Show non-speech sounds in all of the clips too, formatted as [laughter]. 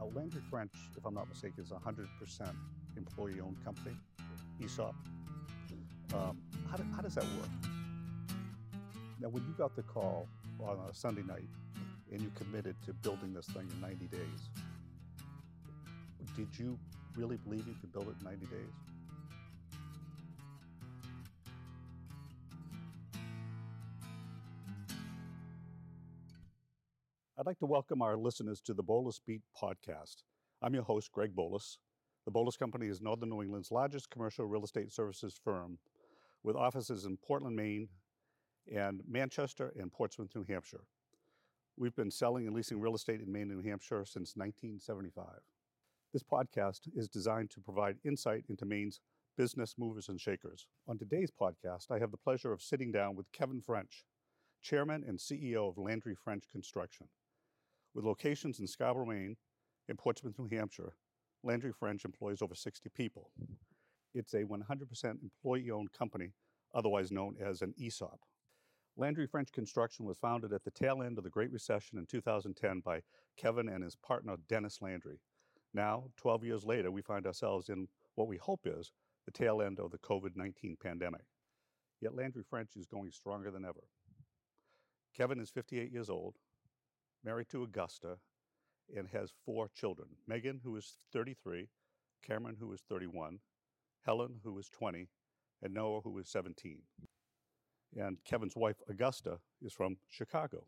Now, Landry French, if I'm not mistaken, is a 100% employee owned company, ESOP. Um, how, do, how does that work? Now, when you got the call on a Sunday night and you committed to building this thing in 90 days, did you really believe you could build it in 90 days? I'd like to welcome our listeners to the Boulos Beat podcast. I'm your host, Greg Boulos. The Boulos Company is Northern New England's largest commercial real estate services firm with offices in Portland, Maine, and Manchester and Portsmouth, New Hampshire. We've been selling and leasing real estate in Maine and New Hampshire since 1975. This podcast is designed to provide insight into Maine's business movers and shakers. On today's podcast, I have the pleasure of sitting down with Kevin French, Chairman and CEO of Landry French Construction. With locations in Scarborough, Maine, and Portsmouth, New Hampshire, Landry French employs over 60 people. It's a 100% employee owned company, otherwise known as an ESOP. Landry French Construction was founded at the tail end of the Great Recession in 2010 by Kevin and his partner Denis Landry. Now, 12 years later, we find ourselves in what we hope is the tail end of the COVID 19 pandemic. Yet Landry French is going stronger than ever. Kevin is 58 years old, married to Augusta, and has four children Megan, who is 33, Cameron, who is 31, Helen, who is 20, and Noah, who is 17. And Kevin's wife, Augusta, is from Chicago.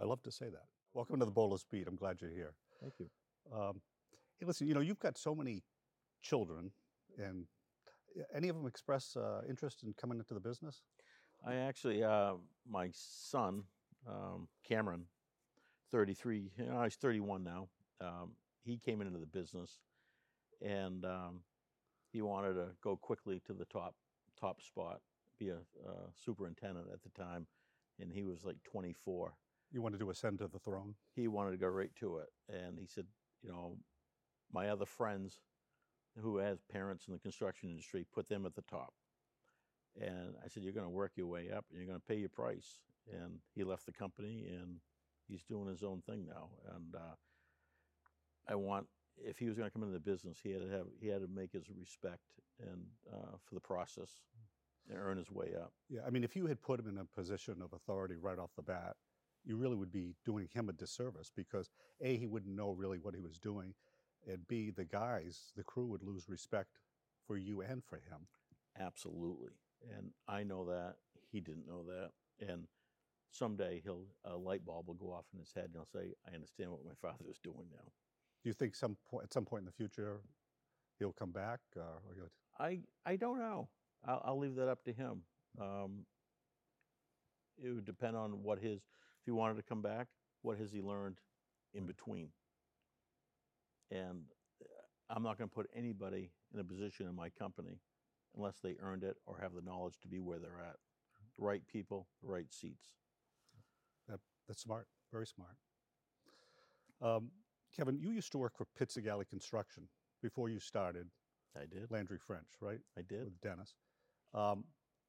I love to say that. Welcome to the Boulos Beat. I'm glad you're here. Thank you. Um, hey, listen, you know, you've got so many children, and any of them express uh, interest in coming into the business? I actually, uh, my son, um, Cameron, 33, you know, he's 31 now. Um, he came into the business and um, he wanted to go quickly to the top top spot, be a uh, superintendent at the time, and he was like 24. You wanted to ascend to the throne? He wanted to go right to it. And he said, you know, my other friends who has parents in the construction industry, put them at the top. And I said, you're going to work your way up and you're going to pay your price. And he left the company and he's doing his own thing now. And uh, I want, if he was going to come into the business, he had to have, he had to make his respect and uh, for the process and earn his way up. Yeah, I mean, if you had put him in a position of authority right off the bat, you really would be doing him a disservice because A, he wouldn't know really what he was doing, and B, the guys, the crew would lose respect for you and for him. Absolutely. And I know that. He didn't know that. And someday he'll a light bulb will go off in his head and he'll say, I understand what my [laughs] father is doing now. Do you think some point, at some point in the future he'll come back? Uh, or he'll... I, I don't know. I'll, I'll leave that up to him. Um, it would depend on what his, if he wanted to come back, what has he learned in between? And uh, I'm not going to put anybody in a position in my company unless they earned it or have the knowledge to be where they're at. The right people, the right seats. That, that's smart, very smart. Um, Kevin, you used to work for Pizzagalli Construction before you started I did. Landry French, right? I did. With Denis. Um,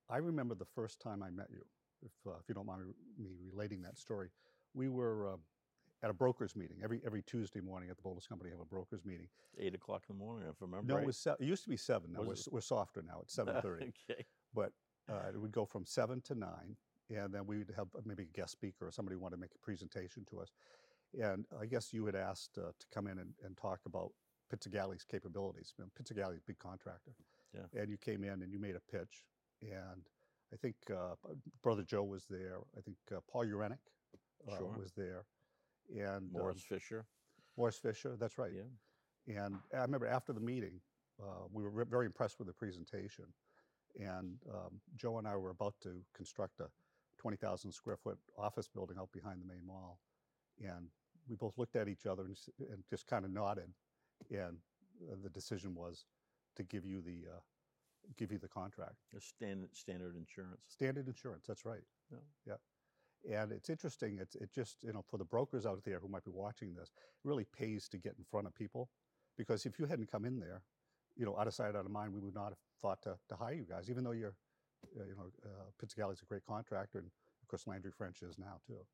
I remember the first time I met you, if, uh, if you don't mind me relating that story. We were uh, at a brokers meeting every every Tuesday morning at the Boulos Company. Have a brokers meeting. Eight o'clock in the morning, if I remember. No, right. it was se- it used to be seven. Now we're, we're softer now. It's seven thirty. [laughs] okay. but uh, it would go from seven to nine, and then we would have maybe a guest speaker or somebody who wanted to make a presentation to us. And I guess you had asked uh, to come in and, and talk about Pizzagalli's capabilities. Know, Pizzagalli's a big contractor. Yeah. And you came in and you made a pitch, and I think uh, Brother Joe was there. I think uh, Paul Urenick uh, Sure. was there, and um, Morris Fisher. Morris Fisher. That's right. Yeah. And I remember after the meeting, uh, we were re- very impressed with the presentation. And um, Joe and I were about to construct a 20,000 square foot office building out behind the Maine Mall. And we both looked at each other and, and just kind of nodded. And the decision was to give you the, uh, give you the contract. Standard standard insurance. Standard insurance, that's right. Yeah. Yeah. And it's interesting, it's, it just, you know, for the brokers out there who might be watching this, it really pays to get in front of people. Because if you hadn't come in there, you know, out of sight, out of mind, we would not have thought to, to hire you guys, even though you're, you know, uh, Pizzagalli's a great contractor, and of course Landry French is now too.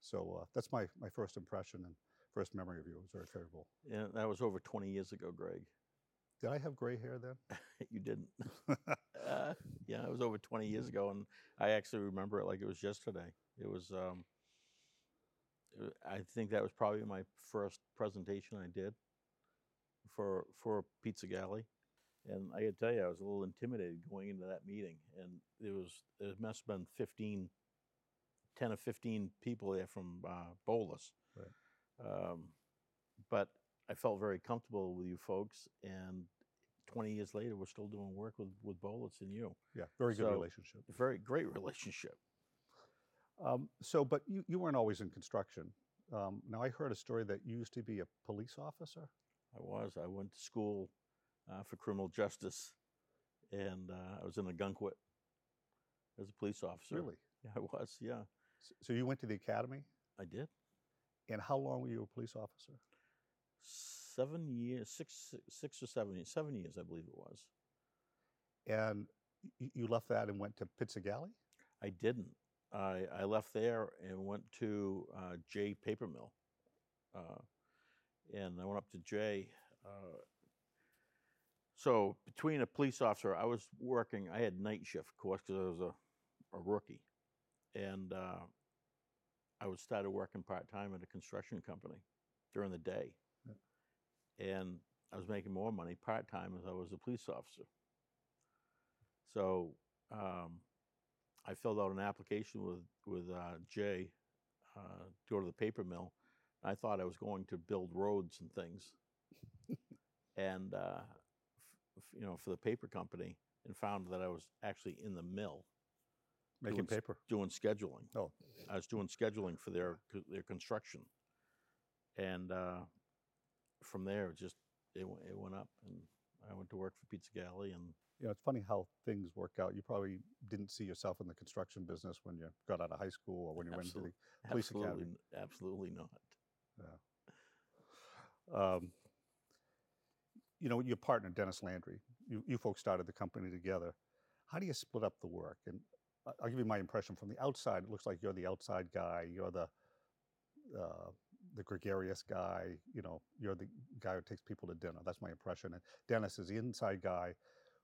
So uh, that's my, my first impression, and first memory of you It was very favorable. Yeah, that was over 20 years ago, Greg. Did I have gray hair then? [laughs] you didn't. [laughs] uh, yeah, it was over 20 years ago, and I actually remember it like it was yesterday. It was. Um, I think that was probably my first presentation I did for for Pizzagalli, and I got to tell you, I was a little intimidated going into that meeting, and it was there must have been 15, 10 or 15 people there from uh, Boulos. Right. Um, but I felt very comfortable with you folks, and 20 years later, we're still doing work with with Boulos and you. Yeah, very good So- relationship. Very great relationship. Um, so, but you, you weren't always in construction. Um, now, I heard a story that you used to be a police officer. I was. I went to school uh, for criminal justice, and uh, I was in Ogunquit as a police officer. Really? Yeah, I was. Yeah, So you went to the academy, I did. and how long were you a police officer? Seven years, six, six or seven years, seven years, I believe it was. And you left that and went to Pizzagalli? I didn't. I, I left there and went to uh, Jay Paper Mill. Uh, and I went up to Jay. Uh, so between a police officer, I was working. I had night shift, of course, because I was a, a rookie, and uh, I was started working part time at a construction company during the day, and I was making more money part time as I was a police officer. So um, I filled out an application with with uh, Jay uh, to go to the paper mill. I thought I was going to build roads and things, [laughs] and uh, you know, for the paper company, and found that I was actually in the mill Making Doing paper. doing scheduling. Oh. I was doing scheduling for their their construction, and uh, from there, it just it went, it went up, and I went to work for Pizzagalli, and You know, it's funny how things work out. You probably didn't see yourself in the construction business when you got out of high school or when you went to the Police absolutely, Academy. absolutely not. um, you know, your partner Denis Landry, you, you folks started the company together. How do you split up the work? And I- I'll give you my impression from the outside. It looks like you're the outside guy. You're the uh, the gregarious guy. You know, you're the guy who takes people to dinner. That's my impression. And Denis is the inside guy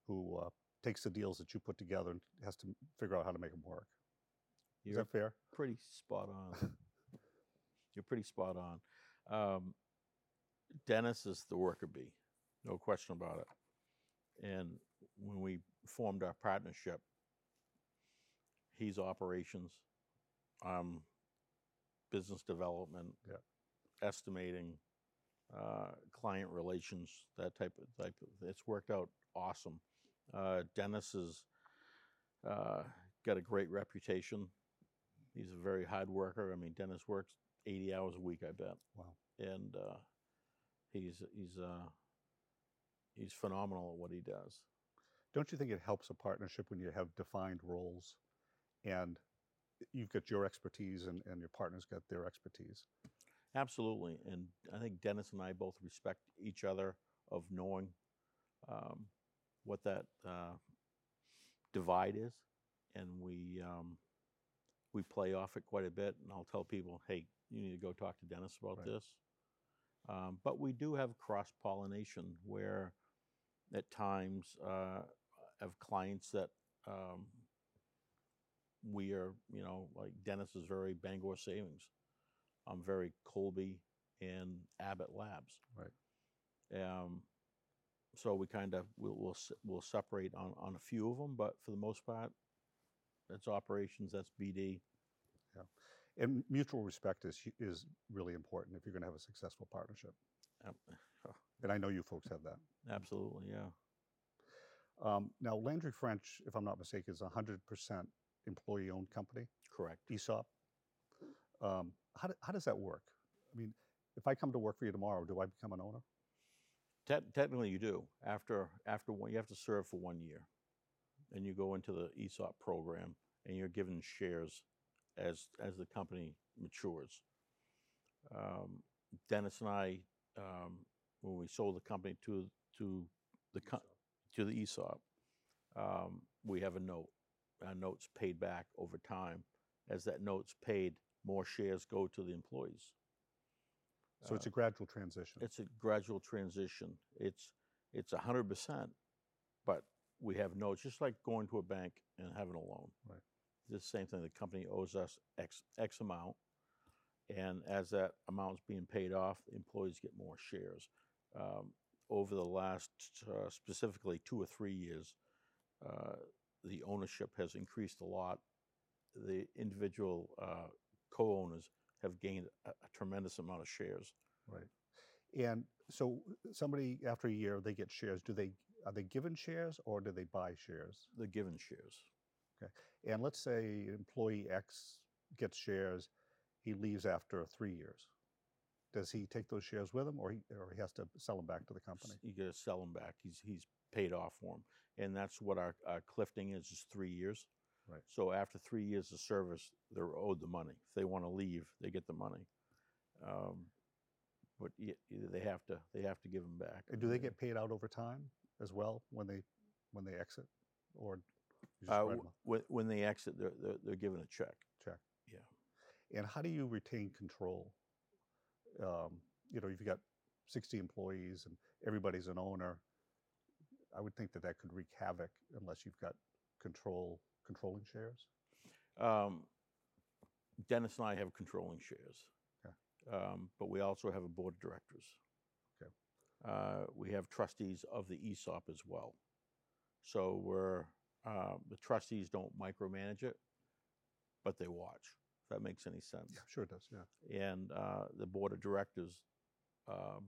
who uh, takes the deals that you put together and has to figure out how to make them work. Is You're that fair? pretty spot on. [laughs] You're pretty spot on. Um, Denis is the worker bee, no question about it. And when we formed our partnership, he's operations, um, business development, Yeah. estimating, uh, client relations, that type of type of. It's worked out awesome. Uh, Denis has uh, got a great reputation. He's a very hard worker. I mean, Denis works 80 hours a week, I bet, Wow. and uh, he's he's uh, he's phenomenal at what he does. Don't you think it helps a partnership when you have defined roles and you've got your expertise and, and your partner's got their expertise? Absolutely, and I think Denis and I both respect each other of knowing um, what that uh, divide is, and we um, we play off it quite a bit. And I'll tell people, hey, you need to go talk to Denis about Right. this. Um, but we do have cross pollination where, at times, uh, have clients that um, we are, you know, like Denis is very Bangor Savings. I'm very Colby and Abbott Labs. Right. Um, so we kind of we'll, we'll we'll separate on on a few of them, but for the most part, that's operations. That's BD. Yeah, And mutual respect is, is really important if you're going to have a successful partnership. Ab- And I know you folks have that. Absolutely, yeah. Um, now, Landry French, if I'm not mistaken, is a 100% employee owned company, Correct. ESOP. Um, how, do, how does that work? I mean, if I come to work for you tomorrow, do I become an owner? Te- technically, you do. After after one, you have to serve for one year, and you go into the ESOP program, and you're given shares as as the company matures. Um, Denis and I, um, when we sold the company to to the co- to the ESOP, um, we have a note. Our note's paid back over time. As that note's paid, more shares go to the employees. So it's a gradual transition. it's a gradual transition. It's it's a hundred percent, but we have notes, just like going to a bank and having a loan. Right. The same thing. The company owes us X X amount, and as that amount's being paid off, employees get more shares. Um, over the last uh, specifically two or three years, uh, the ownership has increased a lot. The individual uh, co-owners have gained a, a tremendous amount of shares. Right. And so somebody after a year they get shares. Do they are they given shares or do they buy shares? They're given shares. Okay, And let's say employee X gets shares, he leaves after three years. Does he take those shares with him, or he or he has to sell them back to the company? You got to sell them back. He's he's paid off for them, and that's what our, our clifting is: is three years. Right. So after three years of service, they're owed the money. If they want to leave, they get the money. Um, but they have to they have to give them back. And do they get paid out over time as well when they when they exit, or Uh, when, when they exit, they're, they're they're given a check. check? Yeah. And how do you retain control? Um, you know, if you've got 60 employees and everybody's an owner, I would think that that could wreak havoc unless you've got control controlling shares. Um, Denis and I have controlling shares. Okay. Um, but we also have a board of directors. Okay. Uh, we have trustees of the ESOP as well. So we're, uh, the trustees don't micromanage it, but they watch, if that makes any sense. Yeah, sure it does. Yeah. And uh, the board of directors, um,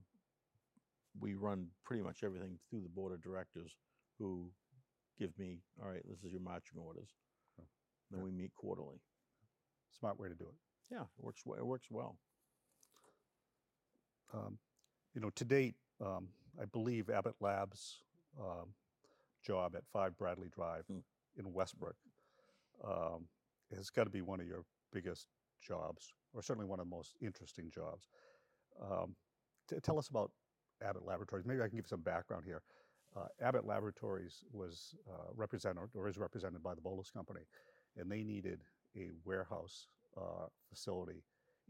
we run pretty much everything through the board of directors who give me, all right, this is your marching orders. Oh, Then okay. we meet quarterly. Smart way to do it. Yeah, it works. It works well. Um, you know, to date, um, I believe Abbott Labs' um, job at 5 Bradley Drive Mm. in Westbrook um, has got to be one of your biggest jobs, or certainly one of the most interesting jobs. Um, t- tell us about Abbott Laboratories. Maybe I can give some background here. Uh, Abbott Laboratories was uh, represented or is represented by the Boulos Company, and they needed a warehouse uh, facility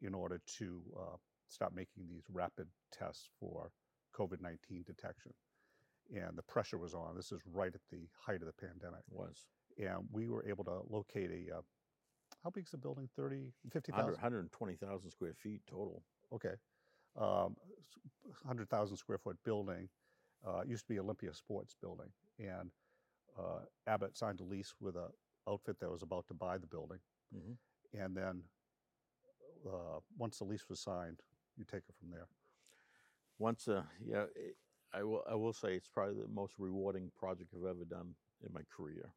in order to uh, stop making these rapid tests for COVID 19 detection. And the pressure was on. This is right at the height of the pandemic. It was And we were able to locate a, uh, how big is the building? 30, 100 50,000? 120,000 square feet total. Okay. Um, 100,000 square foot building. Uh, it used to be Olympia Sports Building. And uh, Abbott signed a lease with a outfit that was about to buy the building. Mhm. And then uh, once the lease was signed, you take it from there. Once, uh, yeah, it, I will. I will say it's probably the most rewarding project I've ever done in my career.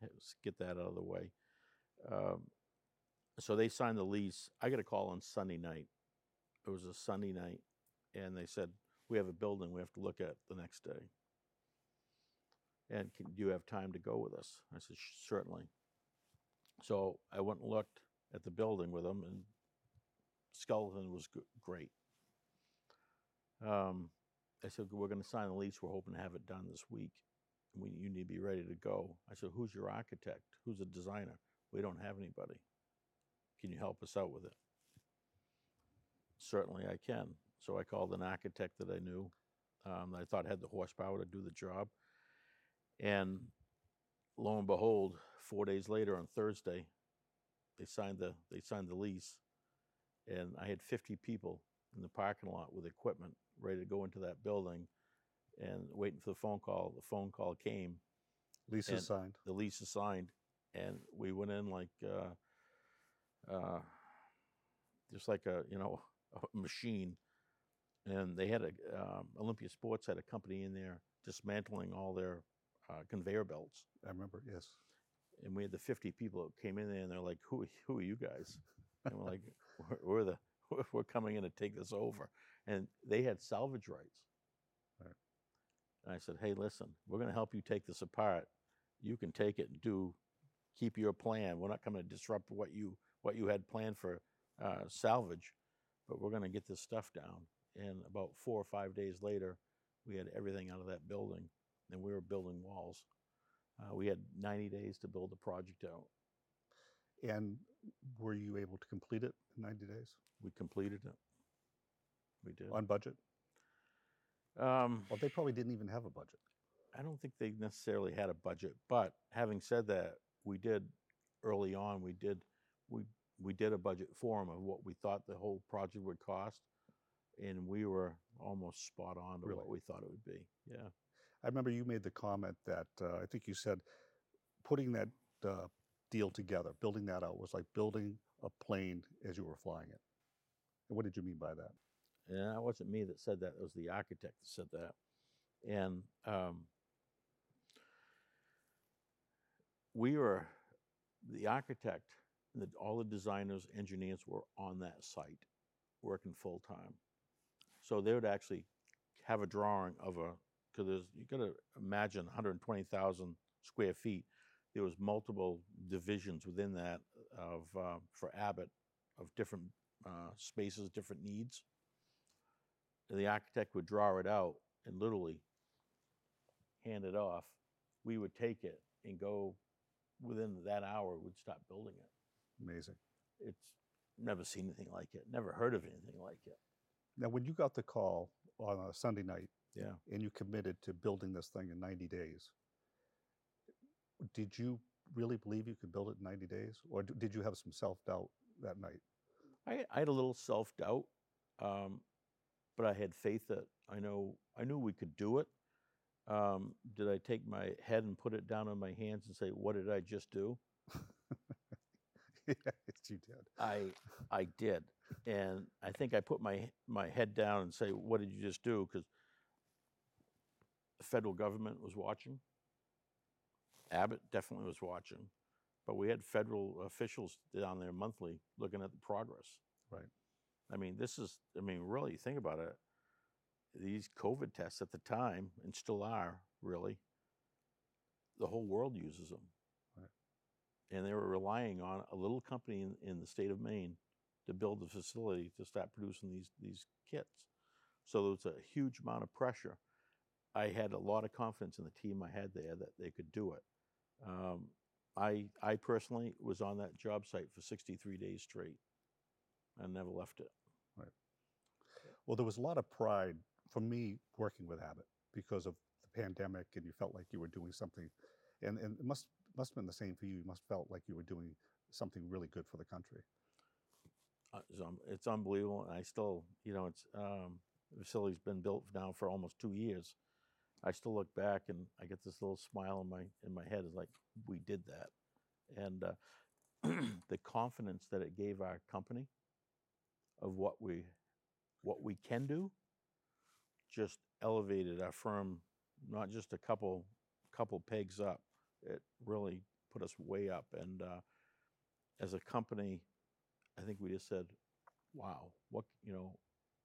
Let's get that out of the way. Um, so they signed the lease. I got a call on Sunday night. It was a Sunday night, and they said we have a building we have to look at the next day. And can, do you have time to go with us? I said certainly. So I went and looked at the building with them, and skeleton was g- great. Um, I said, we're going to sign the lease. We're hoping to have it done this week. We, you need to be ready to go. I said, who's your architect? Who's the designer? We don't have anybody. Can you help us out with it? Certainly I can. So I called an architect that I knew, um, that I thought had the horsepower to do the job. And lo and behold, four days later on Thursday, they signed the they signed the lease, and I had 50 people in the parking lot with equipment ready to go into that building, and waiting for the phone call. The phone call came, Lease is signed. the lease is signed, and we went in like, uh, uh, just like a you know [laughs] a machine, and they had a um, Olympia Sports had a company in there dismantling all their uh, conveyor belts, I remember, yes. and we had the 50 people that came in there, and they're like, "Who who are you guys?" And we're like, [laughs] "We're, we're the we're- we're coming in to take this over," and they had salvage rights. Right. And I said, "Hey, listen, we're going to help you take this apart. You can take it and do keep your plan. We're not coming to disrupt what you what you had planned for uh, salvage, but we're going to get this stuff down." And about four or five days later, we had everything out of that building, and we were building walls. Uh, we had 90 days to build the project out. And were you able to complete it in 90 days? We completed it. we did. on budget? Um, Well, they probably didn't even have a budget. I don't think they necessarily had a budget, but having said that, we did early on. We did we we did a budget for them of what we thought the whole project would cost, and we were almost spot on to Really? what we thought it would be. Yeah, I remember you made the comment that uh, I think you said putting that uh, deal together, building that out, was like building a plane as you were flying it. And what did you mean by that? and that wasn't me that said that. It was the architect that said that, and um, we were the architect, the, all the designers, engineers were on that site working full time. So they would actually have a drawing of a because you got to imagine 120,000 square feet. There was multiple divisions within that of uh, for Abbott of different uh, spaces, different needs. And the architect would draw it out and literally hand it off. We would take it and go within that hour. We'd stop building it Amazing. it's never seen anything like it, never heard of anything like it. Now, when you got the call on a Sunday night Yeah. and you committed to building this thing in 90 days, did you really believe you could build it in 90 days? Or did you have some self doubt that night? I, I had a little self doubt, um, but I had faith that I know I knew we could do it. Um, did I take my head and put it down on my hands and say, "What did I just do?" [laughs] yes, you did. I I did, and I think I put my my head down and say, "What did you just do?" Because the federal government was watching. Abbott definitely was watching, but we had federal officials down there monthly looking at the progress. Right. I mean, this is. I mean, really, think about it. These COVID tests at the time, and still are, really. The whole world uses them and they were relying on a little company in, in the state of Maine to build the facility to start producing these these kits. So there was a huge amount of pressure. I had a lot of confidence in the team I had there that they could do it. Um, I I personally was on that job site for 63 days straight. I never left it. Right. Well, there was a lot of pride for me working with Abbott because of the pandemic, and you felt like you were doing something, and, and it must must have been the same for you. You must felt like you were doing something really good for the country. Uh, It's, it's unbelievable, and I still, you know, it's um, the facility's been built now for almost two years. I still look back and I get this little smile in my in my head. It's like we did that, and uh, [clears throat] the confidence that it gave our company of what we what we can do just elevated our firm not just a couple couple pegs up. It really put us way up, and uh, as a company, I think we just said, "Wow, what you know,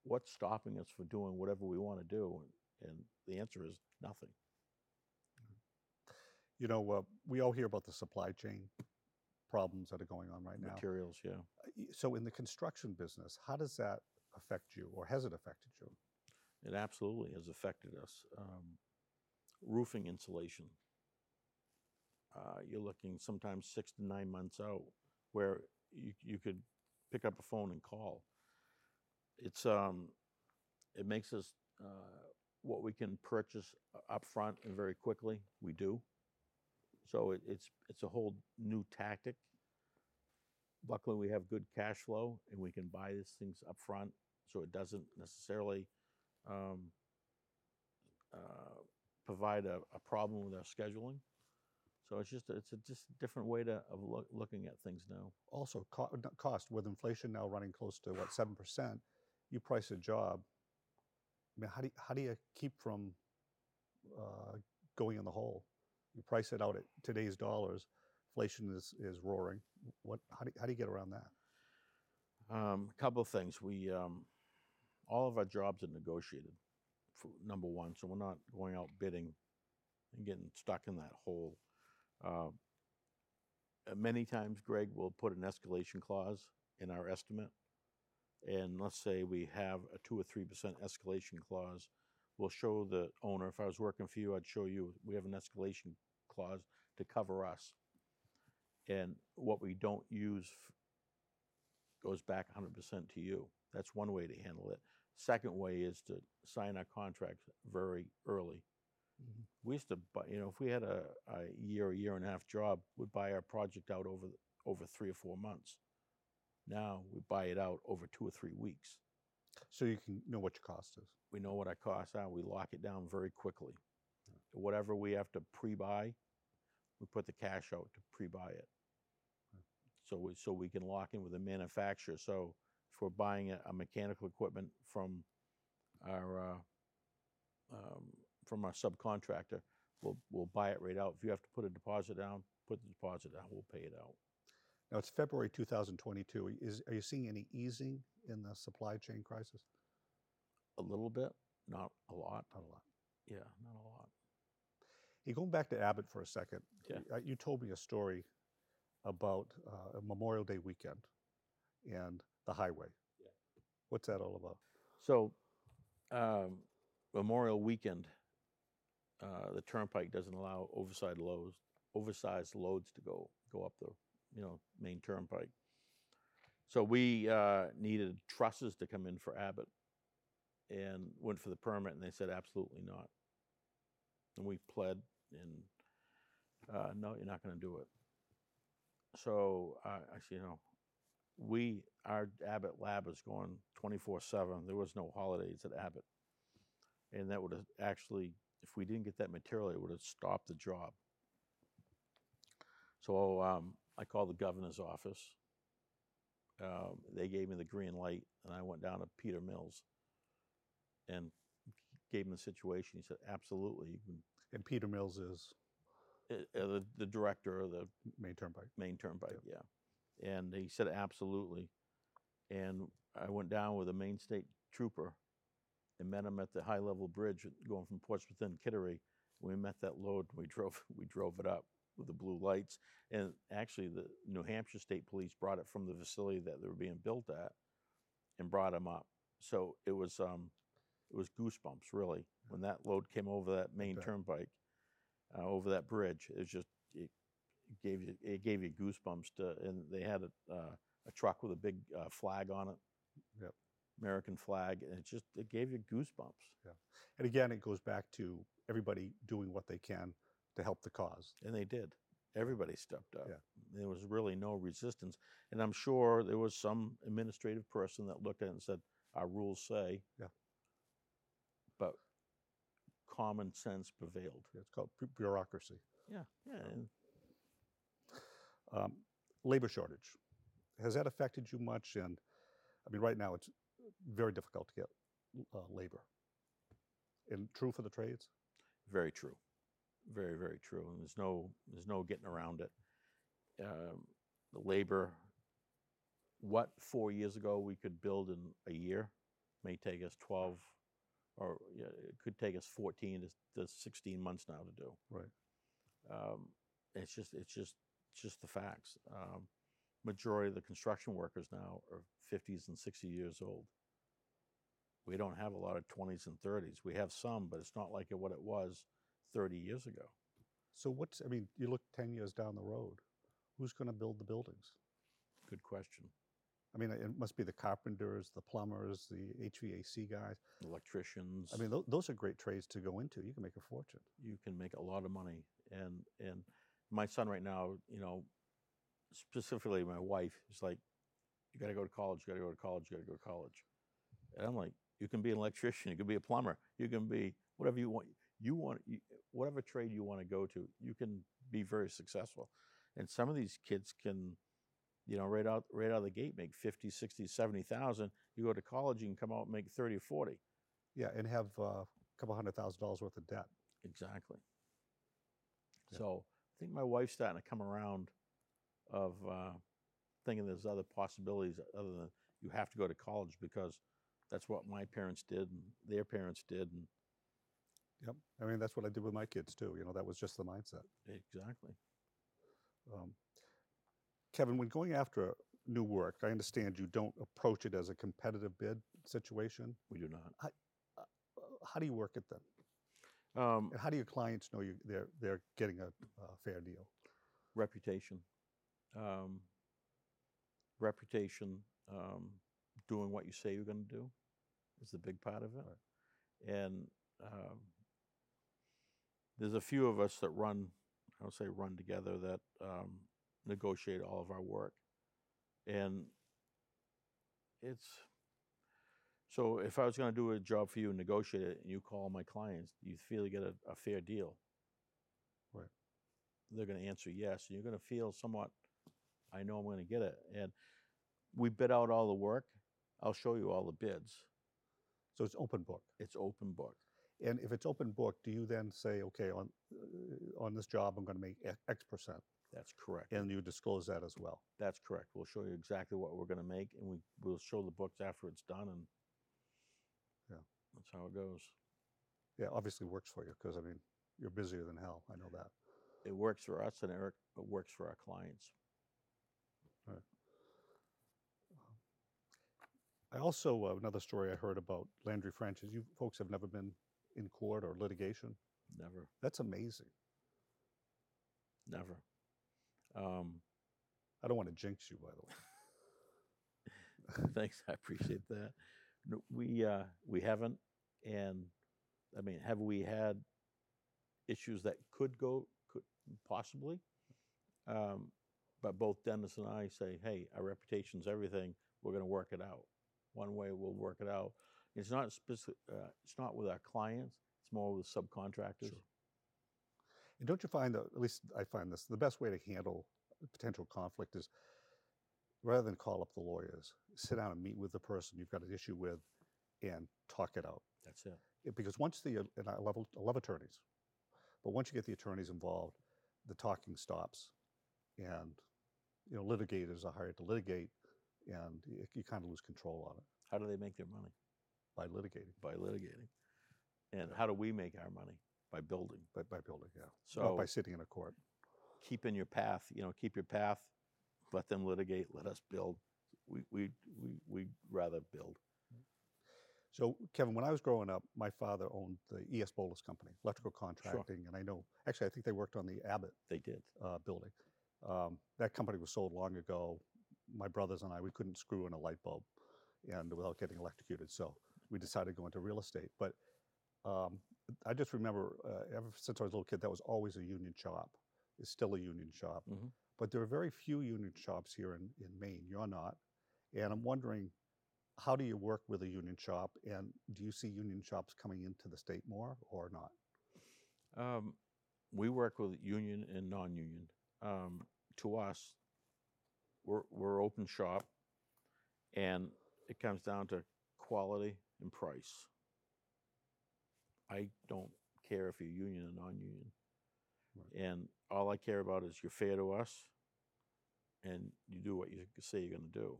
what's stopping us from doing whatever we want to do?" And, and the answer is nothing. You know, uh, we all hear about the supply chain problems that are going on right now. Materials, yeah. Uh, So, in the construction business, how does that affect you, or has it affected you? It absolutely has affected us. Um, roofing insulation. Uh, you're looking sometimes six to nine months out, where you you could pick up a phone and call. It's um, it makes us uh, what we can purchase up front and very quickly. We do. So it, it's it's a whole new tactic. Luckily, we have good cash flow, and we can buy these things up front, so it doesn't necessarily um, uh, provide a, a problem with our scheduling. So it's just it's a just different way to of look, looking at things now. Also, co- cost with inflation now running close to what seven percent. You price a job. I mean, how do you, how do you keep from uh, going in the hole? You price it out at today's dollars. Inflation is, is roaring. What how do, you- how do you get around that? Um, a couple of things. We um, all of our jobs are negotiated. For number one, so we're not going out bidding and getting stuck in that hole. Uh, uh, many times, Greg will put an escalation clause in our estimate, and let's say we have a two or three percent escalation clause. We'll show the owner. If I was working for you, I'd show you we have an escalation clause to cover us, and what we don't use f- goes back 100% to you. That's one way to handle it. Second way is to sign our contracts very early. Mhm. We used to buy, you know, if we had a, a year, a year and a half job, we'd buy our project out over over three or four months. Now we buy it out over two or three weeks. So you can know what your cost is. We know what our costs are. We lock it down very quickly. Whatever we have to pre-buy, we put the cash out to pre-buy it. So we so we can lock in with the manufacturer. So we're buying a, a mechanical equipment from our uh, um, from our subcontractor, we'll we'll buy it right out. If you have to put a deposit down, put the deposit down. We'll pay it out. Now it's February 2022. Is are you seeing any easing in the supply chain crisis? A little bit, not a lot. Not a lot. Yeah, not a lot. Hey, going back to Abbott for a second. Yeah. uh, You told me a story about uh, a Memorial Day weekend and the highway. Yeah. What's that all about? So, um, Memorial Weekend, uh, the turnpike doesn't allow oversized loads, oversized loads to go go up the, you know, Maine Turnpike. So we uh, needed trusses to come in for Abbott, and went for the permit, and they said absolutely not. And we pled, and uh, no, you're not going to do it. So uh, I said, you know, we our Abbott lab is going 24 7. There was no holidays at Abbott. And that would have actually, if we didn't get that material, it would have stopped the job. So um, I called the governor's office. Um, they gave me the green light, and I went down to Peter Mills and gave him the situation. He said, Absolutely. And Peter Mills is uh, uh, the, the director of the Maine Turnpike. Maine Turnpike, yeah. And he said absolutely. And I went down with a Maine State trooper and met him at the high level bridge going from Portsmouth and Kittery. We met that load. We drove [laughs] we drove it up with the blue lights. And actually, the New Hampshire State Police brought it from the facility that they were being built at and brought them up. So it was um, it was goosebumps really when that load came over that Maine Turnpike, uh, over that bridge. It was just it gave you it gave you goosebumps to and they had a uh, a truck with a big uh, flag on it Yep. american flag and it just it gave you goosebumps And again, it goes back to everybody doing what they can to help the cause. and they did everybody stepped up Yeah. there was really no resistance and i'm sure there was some administrative person that looked at it and said our rules say Yeah. but common sense prevailed It's called bureaucracy. yeah yeah Um, labor shortage. Has that affected you much? And I mean, right now it's very difficult to get uh, labor. And true for the trades? Very true. Very, very true. And there's no there's no getting around it. Um, the labor, what four years ago we could build in a year, may take us twelve, or yeah, it could take us fourteen to, to sixteen months now to do. Right. Um, it's just it's just just the facts. Um, majority of the construction workers now are fifties and sixty years old. We don't have a lot of 20s and 30s. We have some, but it's not like what it was 30 years ago. So what's, I mean, you look 10 years down the road, who's going to build the buildings? Good question. I mean, it must be the carpenters, the plumbers, the HVAC guys. Electricians. I mean, tho- those are great trades to go into. You can make a fortune. you can make a lot of money. And and my son right now, you know, specifically my wife is like, you got to go to college. You got to go to college. You got to go to college. And I'm like, you can be an electrician. You can be a plumber. You can be whatever you want. You want you, whatever trade you want to go to. You can be very successful. And some of these kids can, you know, right out right out of the gate make 50, 60, 70,000. You go to college, you can come out and make 30 or 40. Yeah, and have uh, a couple hundred thousand dollars worth of debt. Exactly. Yeah. So I think my wife's starting to come around of uh, thinking there's other possibilities other than you have to go to college because that's what my parents did and their parents did. And Yep. I mean, that's what I did with my kids too. You know, that was just the mindset. exactly. Um, Kevin, when going after new work, I understand you don't approach it as a competitive bid situation. We do not. Uh, How do you work it then? Um, And how do your clients know you they're they're getting a, fair deal? reputation. Um, reputation. Um, doing what you say you're going to do. is the big part of it. And um, there's a few of us that run, I don't say run together, that um, negotiate all of our work. And it's so if I was going to do a job for you and negotiate it, and you call my clients, you feel you get a, a fair deal. Right. They're going to answer yes, and you're going to feel somewhat. I know I'm going to get it, and we bid out all the work. I'll show you all the bids. So it's open book. It's open book. And if it's open book, do you then say, okay, on uh, on this job, I'm going to make X- percent, That's correct. and you disclose that as well? That's correct. We'll show you exactly what we're going to make, and we we'll show the books after it's done, and. That's how it goes. Yeah, obviously works for you because I mean you're busier than hell. I know that. It works for us, and Eric, it works for our clients. I also uh, another story I heard about Landry Francis. You folks have never been in court or litigation. Never, That's amazing. never. Um, I don't want to jinx you, by the way. [laughs] Thanks, I appreciate that. No, we uh, we haven't, and I mean, have we had issues that could go could possibly? Um, but both Denis and I say, hey, our reputation's everything. We're going to work it out. One way we'll work it out. It's not specific. Uh, it's not with our clients. It's more with subcontractors. Sure. And don't you find that, at least I find this, the best way to handle potential conflict is rather than call up the lawyers, sit down and meet with the person you've got an issue with and talk it out. That's it. It- because once the, and I love, I love attorneys, but once you get the attorneys involved, the talking stops. And, you know, litigators are hired to litigate and you, you kind of lose control on it How do they make their money? by litigating, By litigating. And how do we make our money? By building. by, by building, yeah. So Not by sitting in a court. keep in your path. You know, keep your path. Let them litigate. Let us build. We we we we rather build. So, Kevin, when I was growing up, my father owned the E.S. Boulos Company, electrical contracting, and I know, actually, I think they worked on the Abbott They did. uh, building. Um, that company was sold long ago. My brothers and I, we couldn't screw in a light bulb, and without getting electrocuted, so we decided to go into real estate. But um, I just remember, uh, ever since I was a little kid, that was always a union shop. It's still a union shop, Mhm. but there are very few union shops here in, in Maine. You're not, and I'm wondering, how do you work with a union shop, and do you see union shops coming into the state more or not? Um, we work with union and non-union. Um, to us, we're we're open shop, and it comes down to quality and price. I don't care if you're union or non-union, Right. and all I care about is you're fair to us, and you do what you say you're going to do.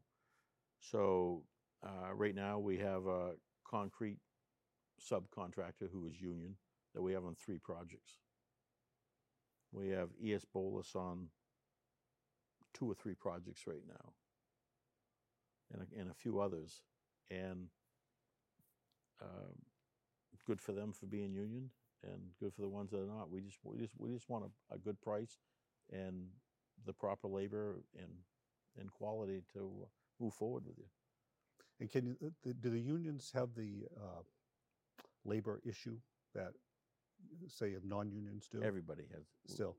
So uh, right now we have a concrete subcontractor who is union that we have on three projects. We have ES Boulos on two or three projects right now, and a, and a few others. And um, good for them for being union, and good for the ones that are not. We just we just we just want a, a good price and the proper labor and and quality to move forward with you. And can you, uh, do the unions have the uh, labor issue that, uh, say, non-unions do? Everybody has Still.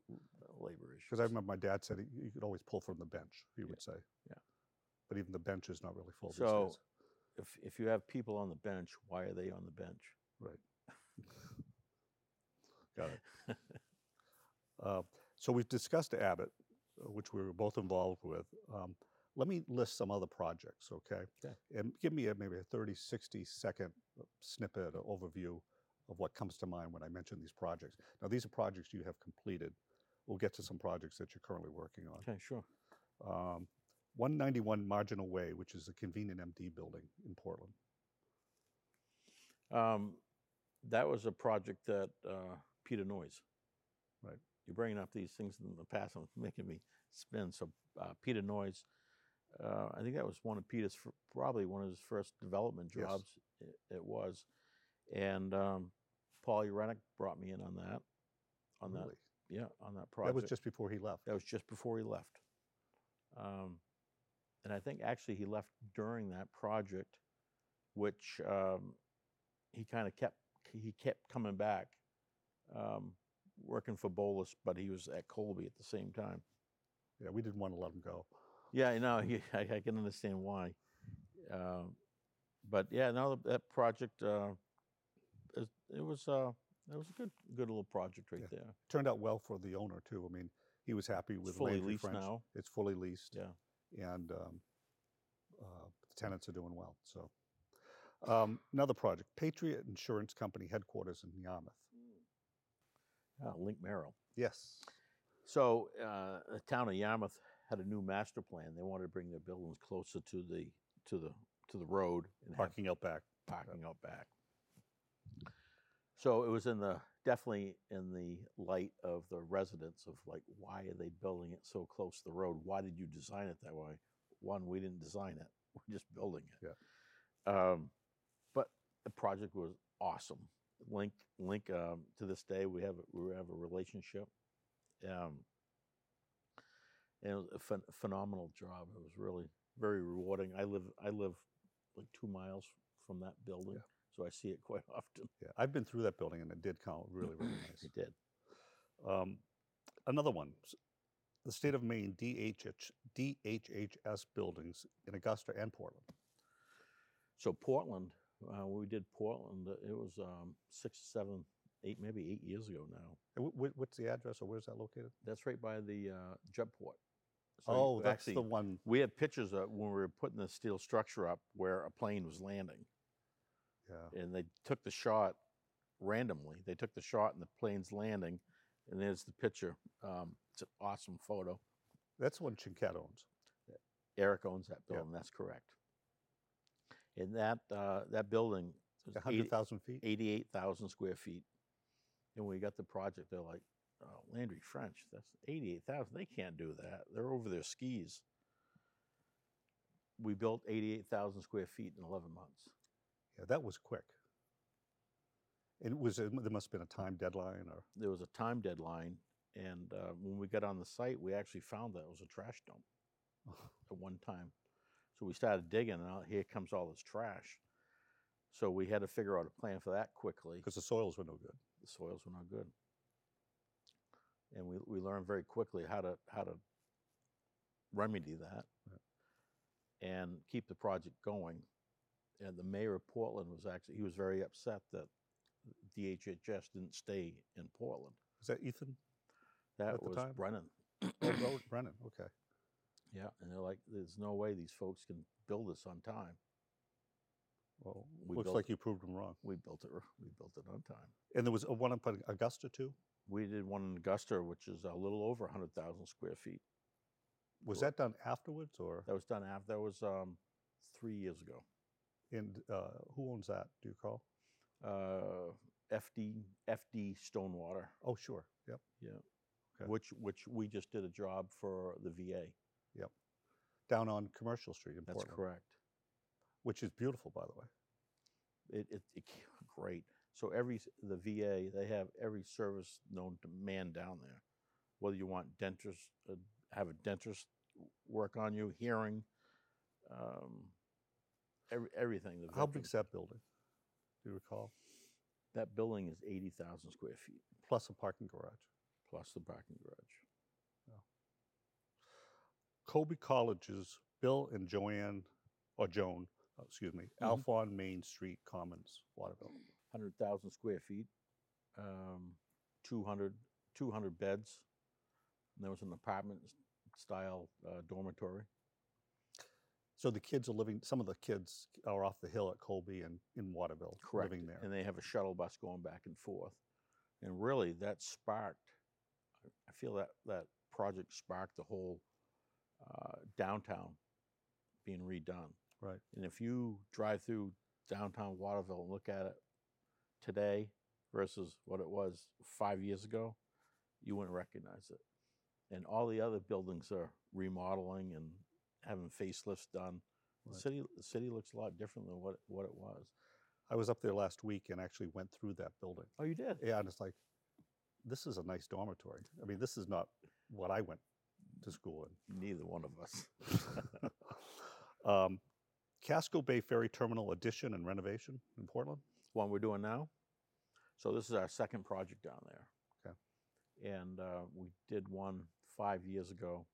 labor issues. Because I remember my dad said he- you could always pull from the bench, he Yeah, would say. yeah. But even the bench is not really full these So- days. if if you have people on the bench, why are they on the bench? Right. [laughs] Got it. Uh, So we've discussed Abbott, uh, which we were both involved with. Um, Let me list some other projects, okay? Okay. And give me a, maybe a 30, 60 second snippet or overview of what comes to mind when I mention these projects. Now, these are projects you have completed. We'll get to some projects that you're currently working on. Okay, sure. Um, 191 Marginal Way, which is a ConvenientMD building in Portland. Um, that was a project that uh, Peter Noyes. Right. You're bringing up these things in the past and making me spin. So uh, Peter Noyes, uh, I think that was one of Peter's probably one of his first development Yes. jobs. It, it was, and um, Paul Urenick brought me in on that. On that, Really? yeah, on that project. That was just before he left. That was just before he left. Um, and I think actually he left during that project which um, he kind of kept he kept coming back, um, working for Boulos, but he was at Colby at the same time. Yeah, we didn't want to let him go. Yeah, I know. [laughs] I, I can understand why. Um, but yeah, no, that- project uh, it, it was uh, it was a good good little project right Yeah. there. Turned out well for the owner too. I mean, he was happy It's with fully Landry leased French. now. It's fully leased. Yeah. and um, uh, the tenants are doing well. So, um, another project: Patriot Insurance Company headquarters in Yarmouth. Uh, Link Merrill. Yes. So uh, the town of Yarmouth had a new master plan. They wanted to bring their buildings closer to the to the to the road and have Parking out back. parking out back. So it was in the definitely in the light of the residents of like why are they building it so close to the road? Why did you design it that way? One, we didn't design it. [laughs] We're just building it. Yeah. Um, but the project was awesome. Link Link um, to this day we have a- we have a relationship. Um, and it was a phen- phenomenal job. It was really very rewarding. I live I live like two miles from that building, Yeah. so I see it quite [laughs] often. Yeah, I've been through that building and it did count really, really [clears throat] nice. It did. Um, another one, the state of Maine DHH, DHHS buildings in Augusta and Portland. So Portland, uh, when we did Portland, it was um, six, seven, eight, maybe eight years ago now. And wh- wh- what's the address or where's that located? That's right by the uh, Jetport. So oh, that's actually, the one. We had pictures of when we were putting the steel structure up where a plane was landing, Yeah. and they took the shot randomly. They took the shot and the plane's landing, and there's the picture. Um, it's an awesome photo. That's the one Cianchette owns. Eric owns that Yeah. building. That's correct. And that uh, that building was 80 100,000 feet? 88,000 square feet. And when we got the project, they're like, oh, Landry French, that's 88,000. They can't do that. They're over their skis. We built 88,000 square feet in 11 months. Yeah, that was quick. And it was there must have been a time deadline or There was a time deadline. And uh, when we got on the site, we actually found that it was a trash dump [laughs] at one time. So we started digging, and out here comes all this trash. So we had to figure out a plan for that quickly. because the soils were no good. the soils were not good. And we, we learned very quickly how to how to remedy that and keep the project going. And the mayor of Portland was actually he was very upset that DHHS didn't stay in Portland. Was that Ethan? That At the was time? Brennan. Oh, Brennan. Okay. Yeah, and they're like, "There's no way these folks can build this on time." Well, We looks like you proved them wrong. We built it. We built it on time. And there was a one up in Augusta too. We did one in Augusta, which is a little over 100,000 square feet. Was that done afterwards or? That was done after. That was um, three years ago. And uh, who owns that? Do you recall? Uh, FD FD Stonewater. Oh, sure. Yep. Yeah. Okay. Which which we just did a job for the VA. Yep. Down on Commercial Street in That's Portland, correct. which is beautiful, by the way. It, it, it great. So every the VA they have every service known to man down there. Whether you want dentist, uh, have a dentist work on you, hearing, um, every, everything. The How veteran- big's that building? Do you recall? that building is eighty thousand square feet Plus a parking garage. plus the parking garage. Colby College's Bill and Joanne, or Joan, uh, excuse me, Mhm. Alfond Main Street Commons, Waterville. Hundred thousand square feet, um, 200, 200 beds. And there was an apartment style uh, dormitory. So the kids are living. Some of the kids are off the hill at Colby and in Waterville, Correct. living there. And they have a shuttle bus going back and forth. And really, that sparked. I- I feel that that project sparked the whole uh, downtown being redone. Right. And if you drive through downtown Waterville and look at it today versus what it was five years ago, you wouldn't recognize it. And all the other buildings are remodeling and having facelifts done. The city, the city looks a lot different than what what it was. I was up there last week and actually went through that building. Oh, you did? Yeah, and it's like, this is a nice dormitory. I mean, this is not what I went to school in. Neither one of us. [laughs] um, Casco Bay Ferry Terminal addition and renovation in Portland. One we're doing now. So this is our second project down there. Okay. And uh, we did one five years ago,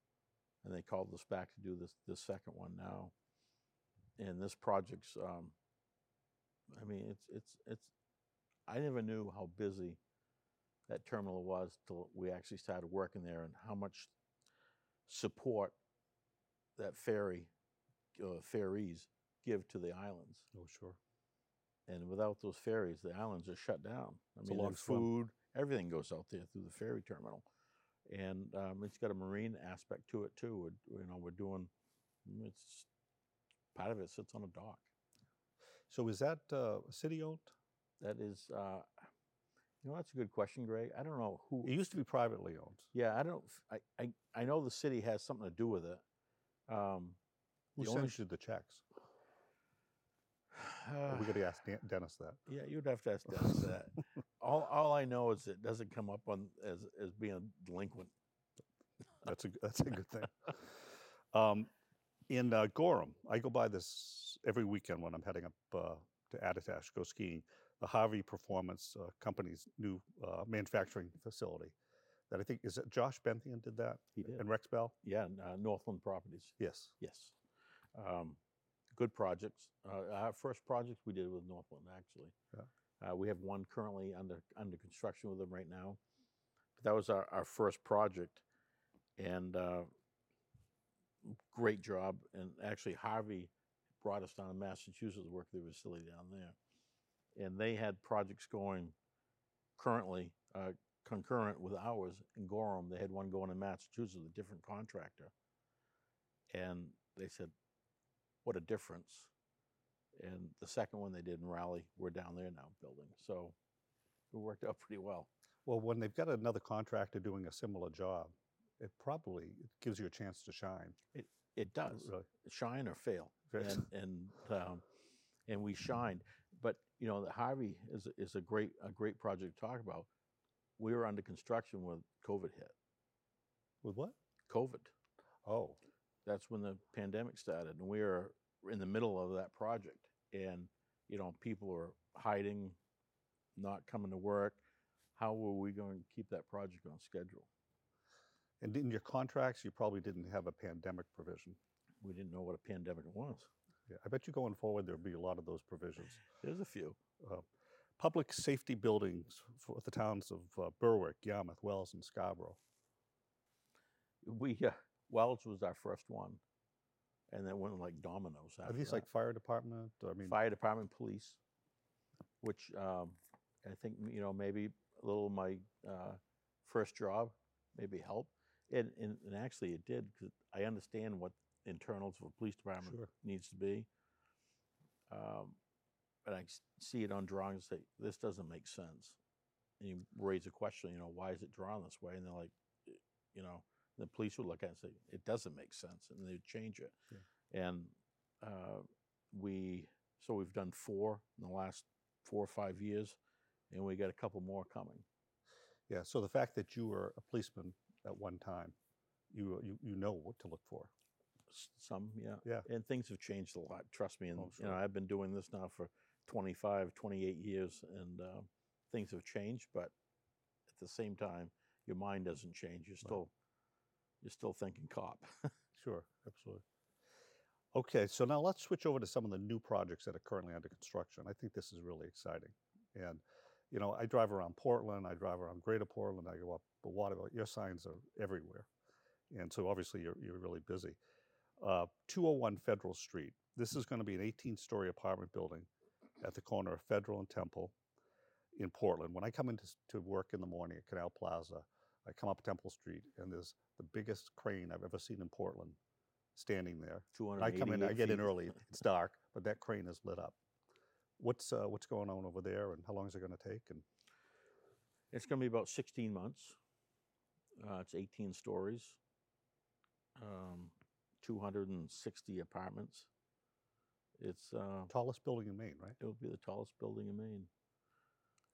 and they called us back to do this this second one now. And this project's, um, I mean, it's it's it's. I never knew how busy that terminal was till we actually started working there, and how much support that ferry, uh, ferries give to the islands. Oh, sure. And without those ferries, the islands are shut down. I It's a mean, long their swim. food, everything goes out there through the ferry terminal, and um, it's got a marine aspect to it too. We're, you know, we're doing mm, it's part of it sits on a dock. So is that uh, city owned? That is, uh, you know, that's a good question, Greg. I don't know who. It used to be privately owned. Yeah, I don't. I I know the city has something to do with it. Um, Who sends you the checks? Or we got to [sighs] ask Denis that. Yeah, you'd have to ask Denis [laughs] that. all, all I know is it doesn't come up on as as being a delinquent. That's a that's a good thing. Um, in uh, Gorham, I go by this every weekend when I'm heading up uh, to Attitash, go skiing. The Harvey Performance uh, Company's new uh, manufacturing facility. That I think is it Josh Benthien did that He did. and Rex Bell. Yeah, uh, Northland Properties. Yes. Yes. Um, good projects. Uh, our first project we did with Northland, actually. Yeah. Uh, we have one currently under under construction with them right now. But that was our, our first project, and uh, great job. And actually, Harvey brought us down to Massachusetts to work their facility down there, and they had projects going currently uh, concurrent with ours in Gorham. They had one going in Massachusetts with a different contractor, and they said, "What a difference!" And the second one they did in Raleigh, we're down there now building, so it worked out pretty well. Well, when they've got another contractor doing a similar job, it probably gives you a chance to shine. It it does Really. shine or fail, and and um, and we shined. But you know, the Harvey is is a great a great project to talk about. We were under construction when COVID hit. With what? COVID. Oh, that's when the pandemic started and we were in the middle of that project and you know people were hiding not coming to work how were we going to keep that project on schedule and in your contracts, you probably didn't have a pandemic provision. we didn't know what a pandemic was Yeah, I bet you going forward there'll be a lot of those provisions. [sighs] there's a few uh, public safety buildings for the towns of uh, Berwick, Yarmouth, Wells, and Scarborough. we uh, wells was our first one and then went like dominoes Are after these that. like fire department? I mean, fire department police which um, i think you know maybe a little of my uh, first job maybe helped and, and, and actually it did because i understand what internals of a police department Sure. needs to be um, and i see it on drawings and say this doesn't make sense and you raise a question you know why is it drawn this way and they're like "Eh," you know the police would look at it and say it doesn't make sense and they'd change it and uh, we so we've done four in the last four or five years and we got a couple more coming yeah. So the fact that you were a policeman at one time, you you you know what to look for. Some yeah Yeah. and things have changed a lot trust me and Oh, you know i've been doing this now for 25 28 years and uh, things have changed but at the same time your mind doesn't change you're still you're still thinking cop [laughs] Sure, absolutely. Okay, so now let's switch over to some of the new projects that are currently under construction. I think this is really exciting. And, you know, I drive around Portland, I drive around Greater Portland, I go up the Waterville. Your signs are everywhere. And so obviously you're, you're really busy. Uh, 201 Federal Street. This is going to be an 18 story apartment building at the corner of Federal and Temple in Portland. When I come into to work in the morning at Canal Plaza, I come up Temple Street and there's the biggest crane I've ever seen in Portland standing there. I come in, I get in early. [laughs] It's dark, but that crane is lit up. What's uh, what's going on over there, and how long is it going to take? And It's going to be about 16 months. Uh, it's 18 stories, um, 260 apartments. It's uh, tallest building in Maine, right? it'll be the tallest building in Maine.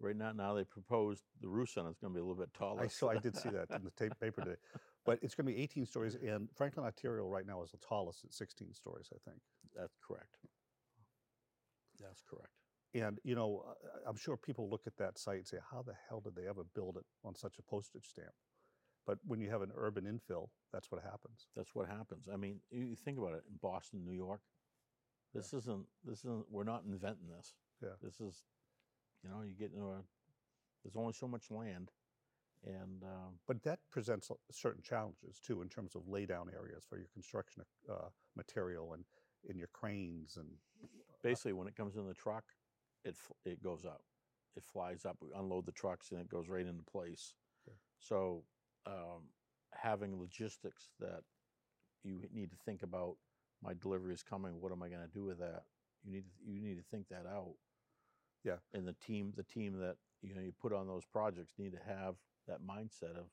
Right now, now they proposed the roof center is going to be a little bit taller. I saw, I did see that in the tape [laughs] paper today. But it's going to be 18 stories, and Franklin Arterial right now is the tallest at 16 stories, I think. That's correct. That's correct. And, you know, uh, I'm sure people look at that site and say, how the hell did they ever build it on such a postage stamp? But when you have an urban infill, that's what happens. That's what happens. I mean, you you think about it in Boston, New York. This isn't. This isn't. We're not inventing this. Yeah. This is, you know, you get into a. There's only so much land, and um, But that presents certain challenges too in terms of laydown areas for your construction uh, material and in your cranes and basically when it comes in the truck, it it goes up. It flies up. We unload the trucks and it goes right into place. Okay. So um, having logistics that you need to think about. My delivery is coming. What am I going to do with that? You need to, you need to think that out. Yeah. And the team the team that you know you put on those projects need to have that mindset of,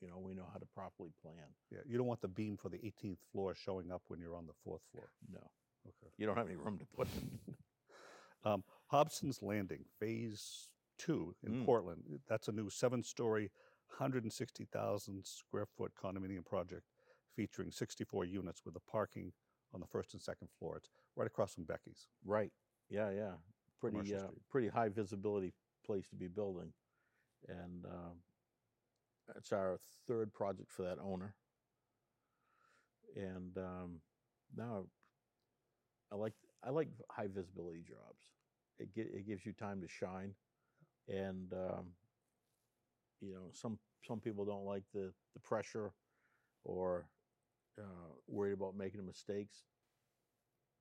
you know, we know how to properly plan. yeah, you don't want the beam for the 18th floor showing up when you're on the fourth floor. No, Okay. you don't have any room to put it. [laughs] Um, Hobson's Landing, Phase Two in Mm. Portland. That's a new seven-story, 160,000 square foot condominium project featuring 64 units with a parking on the first and second floor. It's right across from Becky's. Right. Yeah, yeah. Pretty uh, pretty high visibility place to be building, and um, it's our third project for that owner. And um, now, I like I like high visibility jobs. It it gives you time to shine, and um, you know some some people don't like the the pressure, or uh, worried about making mistakes.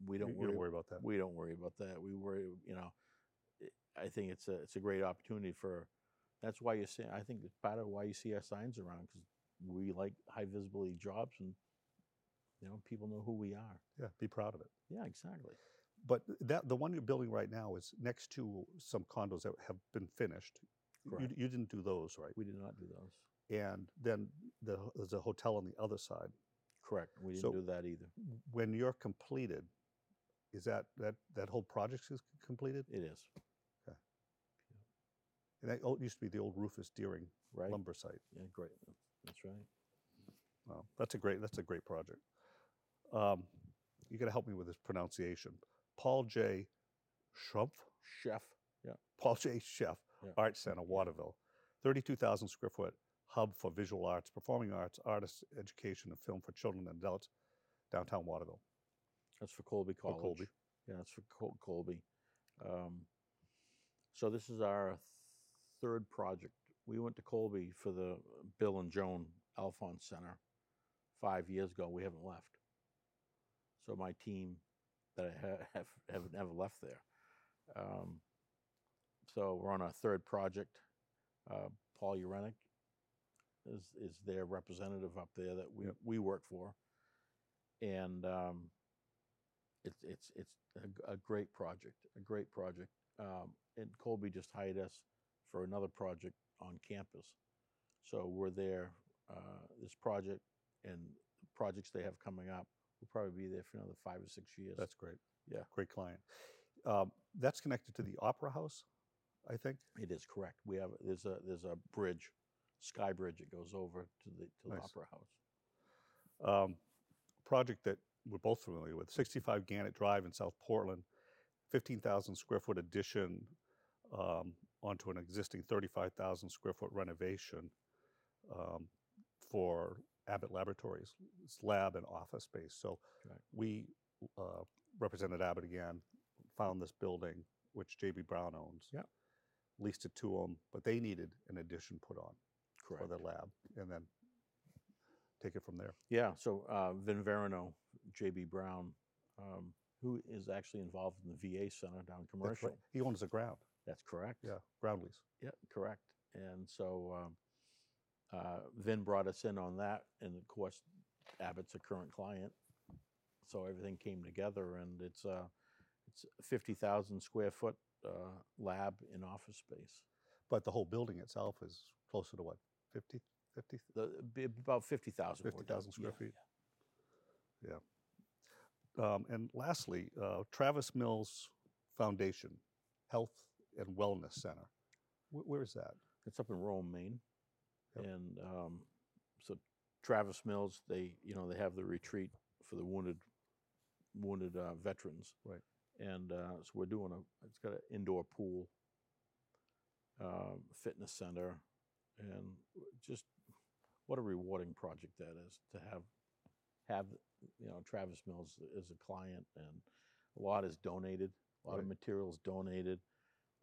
We don't you, you worry don't worry about that. we don't worry about that. We worry, you know. i- I think it's a it's a great opportunity for. That's why you see. I think it's part of why you see our signs around because we like high visibility jobs and you know people know who we are. Yeah, be proud of it. Yeah, exactly. But that the one you're building right now is next to some condos that have been finished. You, Correct. you didn't do those, right? We did not do those. And then the, there's a hotel on the other side. Correct. We didn't So- do that either. When you're completed, is that that that whole project is completed? It is Okay. And that old, used to be the old Rufus Deering right. lumber site. Yeah, great. That's right. Wow, that's a great that's a great project. Um, you got to help me with this pronunciation. Paul J. Schrumpf, Chef. Yeah. Paul J. Chef Yeah. Art Center, Waterville, thirty-two thousand square foot hub for visual arts, performing arts, artists, education, and film for children and adults, downtown Waterville. That's for Colby College. Colby. Yeah, that's for Col- Colby. Um, so this is our third project. We went to Colby for the Bill and Joan Alfond Center five years ago. We haven't left. So my team that I ha- have have never left there. Um, so we're on our third project. Uh, Paul Ureneck is is their representative up there that we Yep. we work for, and um, it's it's it's a, a great project, a great project. Um, and Colby just hired us for another project on campus, so we're there. Uh, this project and the projects they have coming up will probably be there for another five or six years. That's great. Yeah. great client. Um, that's connected to the Opera House, I think. it is correct. We have there's a there's a bridge, sky bridge that goes over to the to the opera house. um, project that we're both familiar with 65 Gannett Drive in South Portland, 15,000 square foot addition um, onto an existing 35,000 square foot renovation um, for Abbott Laboratories. It's lab and office space. So Correct. we uh, represented Abbott again, found this building, which JB Brown owns. Yep. Leased it to them, but they needed an addition put on Correct. for their lab and then take it from there. Yeah, so uh, Vin Veroneau, J.B. Brown, um, who is actually involved in the VA Center down commercial. right. He owns the ground. That's correct. Yeah, ground lease. Yeah, correct. And so um, uh, Vin brought us in on that, and of course, Abbott's a current client, so everything came together, and it's uh, it's fifty thousand square foot uh, lab in office space. But the whole building itself is closer to what, 50, 50? The, about fifty thousand. 50,000 square feet. Um, and lastly, uh, Travis Mills Foundation Health and Wellness Center. Wh- where is that? It's up in Rome, Maine, Yep. and um, so Travis Mills, they you know they have the retreat for the wounded wounded uh, veterans, Right. and uh, so we're doing a. It's got an indoor pool, um, fitness center, and just what a rewarding project that is to have have you know Travis Mills is a client, and a lot is donated, a lot of materials donated,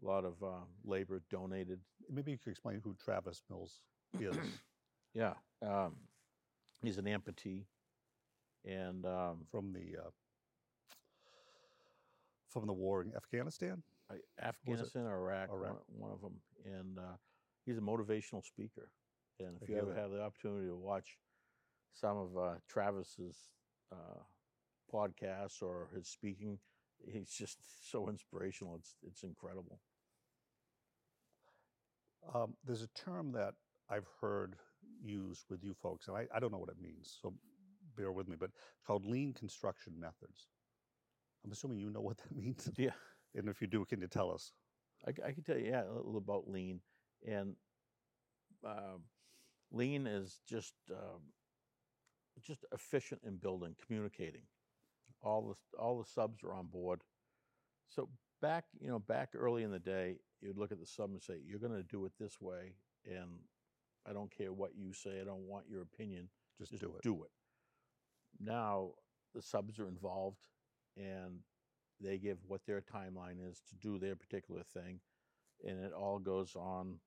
a lot of uh, labor donated. Maybe you could explain who Travis Mills is. [clears throat] Yeah, um, he's an amputee, and um, from the uh, from the war in Afghanistan. I- Afghanistan or Iraq, Iraq. One, one of them, and uh, he's a motivational speaker. And I if you ever that. have the opportunity to watch some of uh, Travis's uh, podcasts or his speaking, he's just so inspirational. It's it's incredible. Um, there's a term that I've heard used with you folks, and I, I don't know what it means, so bear with me. But it's called lean construction methods. I'm assuming you know what that [laughs] means, Yeah, and if you do, can you tell us? I can tell you yeah a little about lean, and um, lean is just um, just efficient in building, communicating. All the all the subs are on board. So back you know back early in the day, you'd look at the sub and say, "You're going to do it this way," and I don't care what you say. I don't want your opinion. Just, Just do it. Do it. Now the subs are involved, and they give what their timeline is to do their particular thing, and it all goes on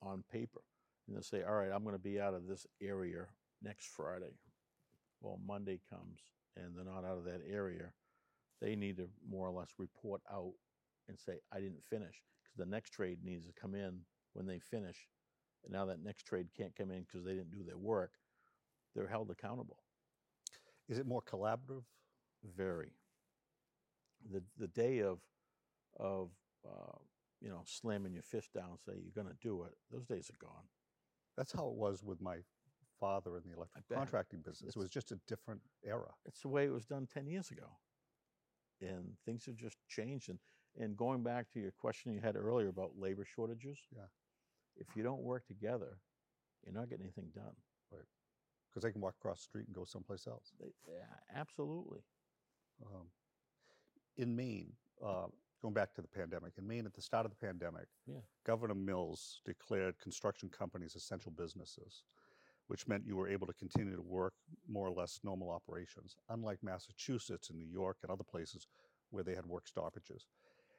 on paper. And they say, "All right, I'm going to be out of this area next Friday." Well, Monday comes, and they're not out of that area. They need to more or less report out and say, "I didn't finish," because the next trade needs to come in when they finish. And now that next trade can't come in because they didn't do their work. They're held accountable. Is it more collaborative? Very. The the day of of uh, you know slamming your fist down, and say you're going to do it. Those days are gone. That's how it was with my father in the electrical contracting business. It's- it was just a different era. It's the way it was done ten years ago, and things have just changed. And and going back to your question you had earlier about labor shortages. Yeah. If you don't work together, you're not getting anything done. Right. Because they can walk across the street and go someplace else. They, yeah, absolutely. Um, in Maine, uh, going back to the pandemic, in Maine at the start of the pandemic, Yeah. Governor Mills declared construction companies essential businesses, which meant you were able to continue to work more or less normal operations, unlike Massachusetts and New York and other places where they had work stoppages.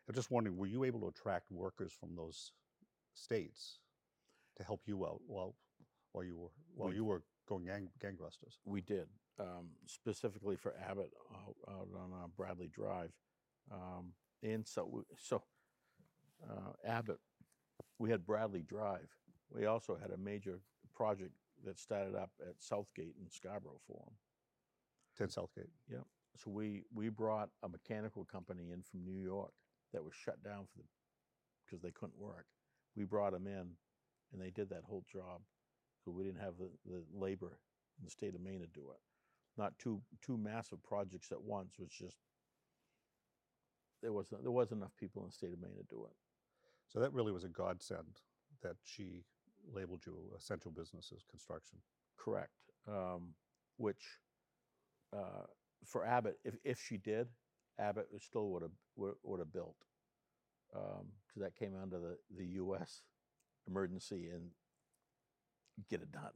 I'm just wondering, were you able to attract workers from those states to help you out while while you were while We- you were going gang, gangbusters? We did, um, specifically for Abbott out, out on uh, Bradley Drive. Um, and so, so uh, Abbott, we had Bradley Drive. We also had a major project that started up at Southgate in Scarborough for them. 10 Southgate. Yep. So we we brought a mechanical company in from New York that was shut down for the because they couldn't work. We brought them in, and they did that whole job because we didn't have the, the labor in the state of Maine to do it. Not two two massive projects at once it was just there wasn't there wasn't enough people in the state of Maine to do it. So that really was a godsend that she labeled you essential businesses construction. Correct. Um, which uh, for Abbott, if if she did, Abbott still would have would have built because that came under the the U.S. emergency and get it done.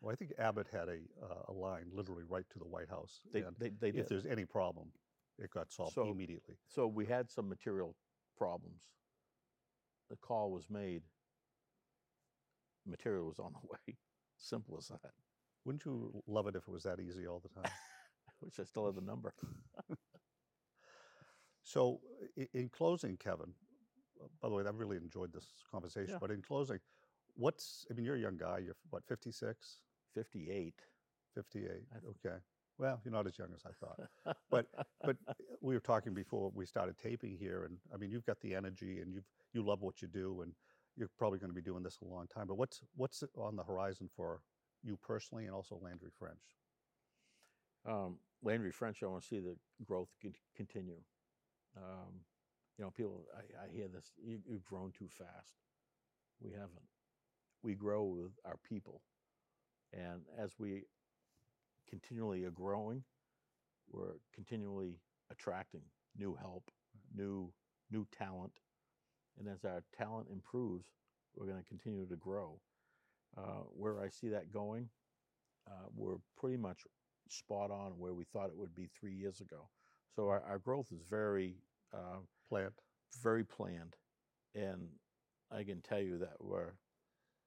Well, I think Abbott had a, uh, a line literally right to the White House. They they, they if there's any problem, it got solved So- immediately. So we had some material problems. The call was made. Material was on the [laughs] way. Simple as that. Wouldn't you love it if it was that easy all the time? [laughs] Which I still have the number. [laughs] so, in, in closing, Kevin, uh, by the way, I've really enjoyed this conversation. Yeah. But in closing, what's, I mean, you're a young guy. You're what, 56, Fifty-eight. 58? Okay. Well, you're not as young as I thought. But but we were talking before we started taping here, and I mean, you've got the energy, and you you love what you do, and you're probably going to be doing this a long time. But what's what's on the horizon for you personally, and also Landry French? um, Landry French, I want to see the growth continue. Um, you know, people, I, I hear this, you, you've grown too fast. We haven't. We grow with our people. And as we continually are growing, we're continually attracting new help new new talent, and as our talent improves, we're going to continue to grow. Uh, where I see that going, uh, we're pretty much spot on where we thought it would be three years ago. So our, our growth is very uh, Planned. very planned, and I can tell you that we're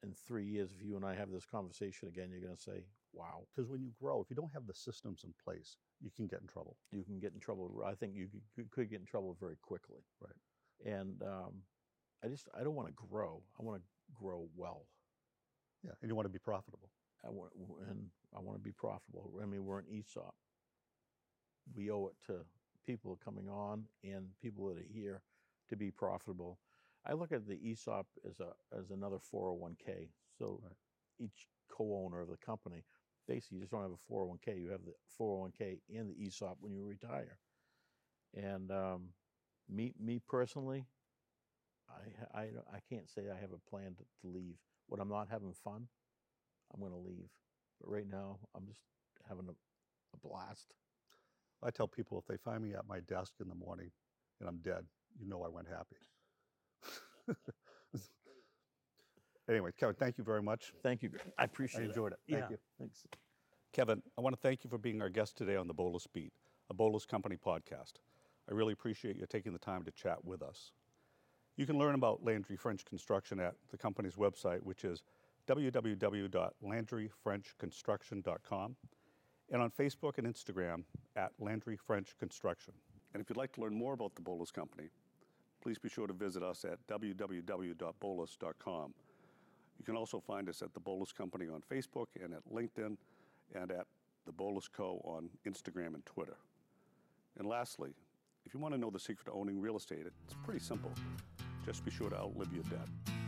in three years. If you and I have this conversation again, you're going to say, "Wow." Because when you grow, if you don't have the systems in place, you can get in trouble. you can get in trouble. I think you could- get in trouble very quickly. Right. And um, I just I don't want to grow. I want to grow well. Yeah. And you want to be profitable. I want and I want to be profitable. I mean, we're an ESOP. We owe it to people coming on and people that are here to be profitable. I look at the ESOP as a as another 401k. So Right. each co-owner of the company, basically, you just don't have a 401k. You have the 401k and the ESOP when you retire. And um, me me personally, I I I can't say I have a plan to, to leave. When I'm not having fun, I'm going to leave. But right now, I'm just having a, a blast. I tell people if they find me at my desk in the morning and I'm dead, you know I went happy. [laughs] anyway, Kevin, thank you very much. Thank you. I appreciate I it. enjoyed it. Thank Yeah, you. Thanks. Kevin, I want to thank you for being our guest today on the Boulos Beat, a Boulos Company podcast. I really appreciate you taking the time to chat with us. You can learn about Landry French Construction at the company's website, which is www.landryfrenchconstruction.com, and on Facebook and Instagram at Landry French Construction. And if you'd like to learn more about the Boulos Company, please be sure to visit us at www.boulos.com. You can also find us at the Boulos Company on Facebook and at LinkedIn and at the Boulos Co. on Instagram and Twitter. And lastly, if you want to know the secret to owning real estate, it's pretty simple. Just be sure to outlive your debt.